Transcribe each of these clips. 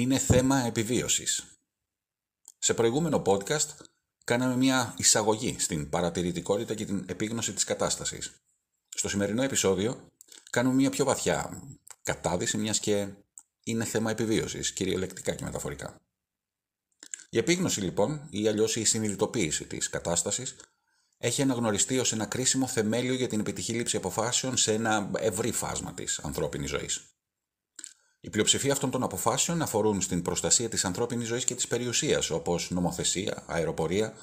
είναι θέμα επιβίωσης. Σε προηγούμενο podcast κάναμε μια εισαγωγή στην παρατηρητικότητα και την επίγνωση της κατάστασης. Στο σημερινό επεισόδιο κάνουμε μια πιο βαθιά κατάδυση μιας και είναι θέμα επιβίωσης, κυριολεκτικά και μεταφορικά. Η επίγνωση λοιπόν ή αλλιώς η συνειδητοποίηση της κατάστασης έχει αναγνωριστεί ως ένα κρίσιμο θεμέλιο για την επιτυχή λήψη αποφάσεων σε ένα ευρύ φάσμα της ανθρώπινης ζωής. Η πλειοψηφία αυτών των αποφάσεων αφορούν στην προστασία της ανθρώπινης ζωής και της περιουσίας, όπως νομοθεσία, αεροπορία,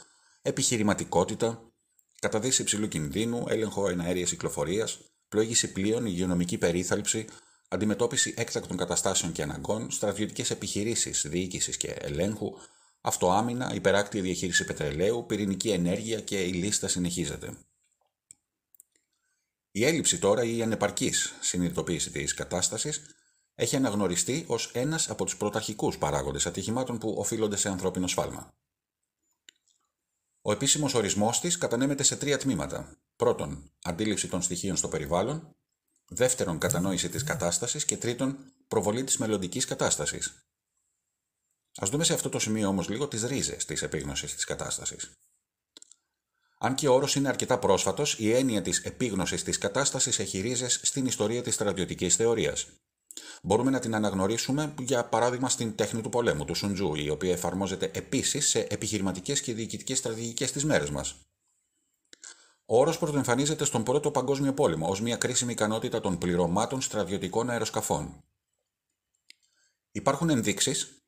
επιχειρηματικότητα, καταδύση υψηλού κινδύνου, έλεγχο εναέριας κυκλοφορίας, πλοήγηση πλοίων, υγειονομική περίθαλψη, αντιμετώπιση έκτακτων καταστάσεων και αναγκών, στρατιωτικές επιχειρήσεις, διοίκησης και ελέγχου, αυτοάμυνα, υπεράκτια διαχείριση πετρελαίου, πυρηνική ενέργεια και η λίστα συνεχίζεται. Η έλλειψη τώρα ή η ανεπαρκής συνειδητοποίηση της κατάστασης έχει αναγνωριστεί ως ένας από τους πρωταρχικούς παράγοντες ατυχημάτων που οφείλονται σε ανθρώπινο σφάλμα. Ο επίσημος ορισμός της κατανέμεται σε τρία τμήματα. Πρώτον, αντίληψη των στοιχείων στο περιβάλλον. Δεύτερον, κατανόηση της κατάστασης. Και τρίτον, προβολή της μελλοντικής κατάστασης. Ας δούμε σε αυτό το σημείο όμως λίγο τις ρίζες της επίγνωσης της κατάστασης. Αν και ο όρος είναι αρκετά πρόσφατος, η έννοια της επίγνωσης της κατάστασης έχει ρίζες στην ιστορία της στρατιωτικής θεωρίας. Μπορούμε να την αναγνωρίσουμε για παράδειγμα στην τέχνη του πολέμου, του Σουντζού, η οποία εφαρμόζεται επίσης σε επιχειρηματικές και διοικητικές στρατηγικές της μέρε μας. Ο όρος πρωτοεμφανίζεται στον Πρώτο Παγκόσμιο Πόλεμο ως μια κρίσιμη ικανότητα των πληρωμάτων στρατιωτικών αεροσκαφών. Υπάρχουν ενδείξεις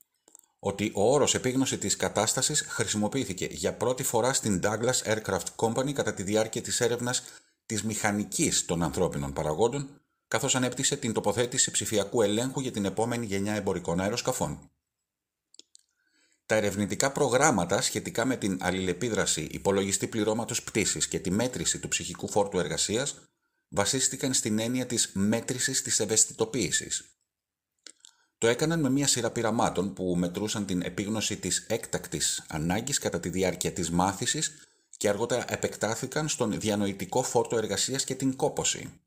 ότι ο όρος επίγνωση της κατάστασης χρησιμοποιήθηκε για πρώτη φορά στην Douglas Aircraft Company κατά τη διάρκεια της έρευνας της μηχανικής των ανθρώπινων παραγόντων καθώς ανέπτυσε την τοποθέτηση ψηφιακού ελέγχου για την επόμενη γενιά εμπορικών αεροσκαφών. Τα ερευνητικά προγράμματα σχετικά με την αλληλεπίδραση υπολογιστή πληρώματος πτήσης και τη μέτρηση του ψυχικού φόρτου εργασίας βασίστηκαν στην έννοια της μέτρησης της ευαισθητοποίησης. Το έκαναν με μια σειρά πειραμάτων που μετρούσαν την επίγνωση της έκτακτης ανάγκης κατά τη διάρκεια της μάθησης και αργότερα επεκτάθηκαν στον διανοητικό φόρτο εργασίας και την κόποση.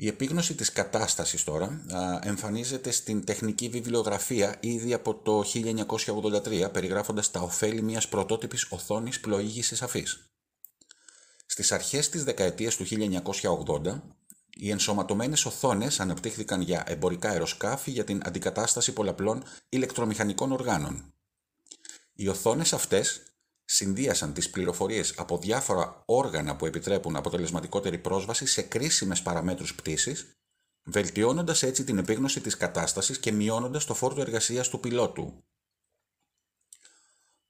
Η επίγνωση της κατάστασης τώρα εμφανίζεται στην τεχνική βιβλιογραφία ήδη από το 1983 περιγράφοντας τα ωφέλη μιας πρωτότυπης οθόνης πλοήγησης αφής. Στις αρχές της δεκαετίας του 1980 οι ενσωματωμένες οθόνες αναπτύχθηκαν για εμπορικά αεροσκάφη για την αντικατάσταση πολλαπλών ηλεκτρομηχανικών οργάνων. Οι οθόνες αυτές συνδύασαν τις πληροφορίες από διάφορα όργανα που επιτρέπουν αποτελεσματικότερη πρόσβαση σε κρίσιμες παραμέτρους πτήσης, βελτιώνοντας έτσι την επίγνωση της κατάστασης και μειώνοντας το φόρτο εργασίας του πιλότου.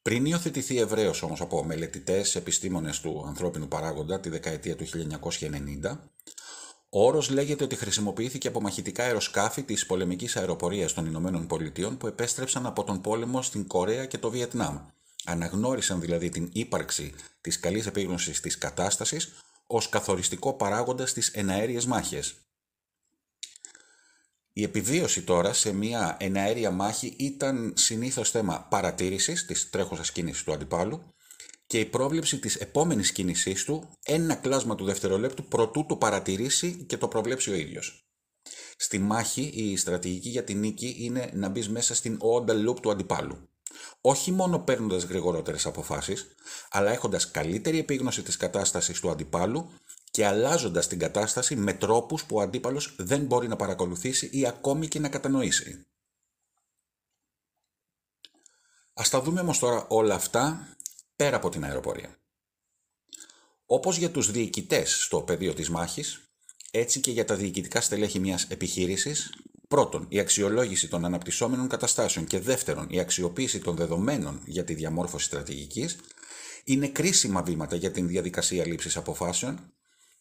Πριν υιοθετηθεί ευρέως όμως από μελετητές επιστήμονες του ανθρώπινου παράγοντα τη δεκαετία του 1990, ο όρος λέγεται ότι χρησιμοποιήθηκε από μαχητικά αεροσκάφη της πολεμικής αεροπορίας των Ηνωμένων Πολιτειών που επέστρεψαν από τον πόλεμο στην Κορέα και το Βιετνάμ Αναγνώρισαν δηλαδή την ύπαρξη της καλής επίγνωσης της κατάστασης ως καθοριστικό παράγοντα στις εναέριες μάχες. Η επιβίωση τώρα σε μια εναέρια μάχη ήταν συνήθως θέμα παρατήρησης της τρέχουσας κίνησης του αντιπάλου και η πρόβλεψη της επόμενης κίνησής του ένα κλάσμα του δευτερολέπτου προτού το παρατηρήσει και το προβλέψει ο ίδιος. Στη μάχη η στρατηγική για την νίκη είναι να μπεις μέσα στην onda loop του αντιπάλου όχι μόνο παίρνοντας γρηγορότερες αποφάσεις, αλλά έχοντας καλύτερη επίγνωση της κατάστασης του αντιπάλου και αλλάζοντας την κατάσταση με τρόπους που ο αντίπαλος δεν μπορεί να παρακολουθήσει ή ακόμη και να κατανοήσει. Α τα δούμε όμως τώρα όλα αυτά πέρα από την αεροπορία. Όπως για τους διοικητές στο πεδίο της μάχης, έτσι και για τα διοικητικά στελέχη μιας επιχείρησης, Πρώτον, η αξιολόγηση των αναπτυσσόμενων καταστάσεων και δεύτερον, η αξιοποίηση των δεδομένων για τη διαμόρφωση στρατηγικής είναι κρίσιμα βήματα για την διαδικασία λήψης αποφάσεων,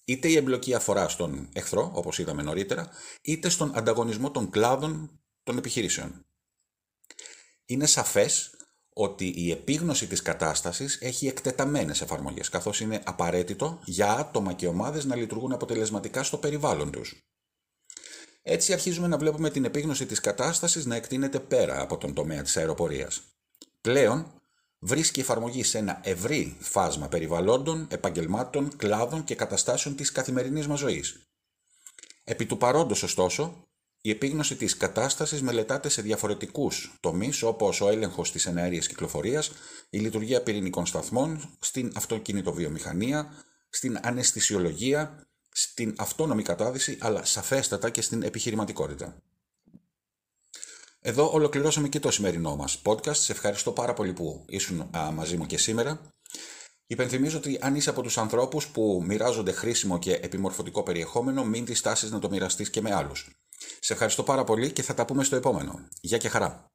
είτε η εμπλοκή αφορά στον εχθρό, όπως είδαμε νωρίτερα, είτε στον ανταγωνισμό των κλάδων των επιχειρήσεων. Είναι σαφές ότι η επίγνωση της κατάστασης έχει εκτεταμένες εφαρμογές, καθώς είναι απαραίτητο για άτομα και ομάδες να λειτουργούν αποτελεσματικά στο περιβάλλον τους. Έτσι αρχίζουμε να βλέπουμε την επίγνωση της κατάστασης να εκτείνεται πέρα από τον τομέα της αεροπορίας. Πλέον βρίσκει εφαρμογή σε ένα ευρύ φάσμα περιβαλλόντων, επαγγελμάτων, κλάδων και καταστάσεων της καθημερινής μας ζωής. Επί του παρόντος ωστόσο, η επίγνωση της κατάστασης μελετάται σε διαφορετικούς τομείς όπως ο έλεγχος της εναέριας κυκλοφορίας, η λειτουργία πυρηνικών σταθμών, στην αυτοκινητοβιομηχανία, στην αναισθησιολογία, στην αυτόνομη κατάδυση, αλλά σαφέστατα και στην επιχειρηματικότητα. Εδώ ολοκληρώσαμε και το σημερινό μας podcast. Σε ευχαριστώ πάρα πολύ που ήσουν μαζί μου και σήμερα. Υπενθυμίζω ότι αν είσαι από τους ανθρώπους που μοιράζονται χρήσιμο και επιμορφωτικό περιεχόμενο, μην διστάσεις να το μοιραστείς και με άλλους. Σε ευχαριστώ πάρα πολύ και θα τα πούμε στο επόμενο. Γεια και χαρά!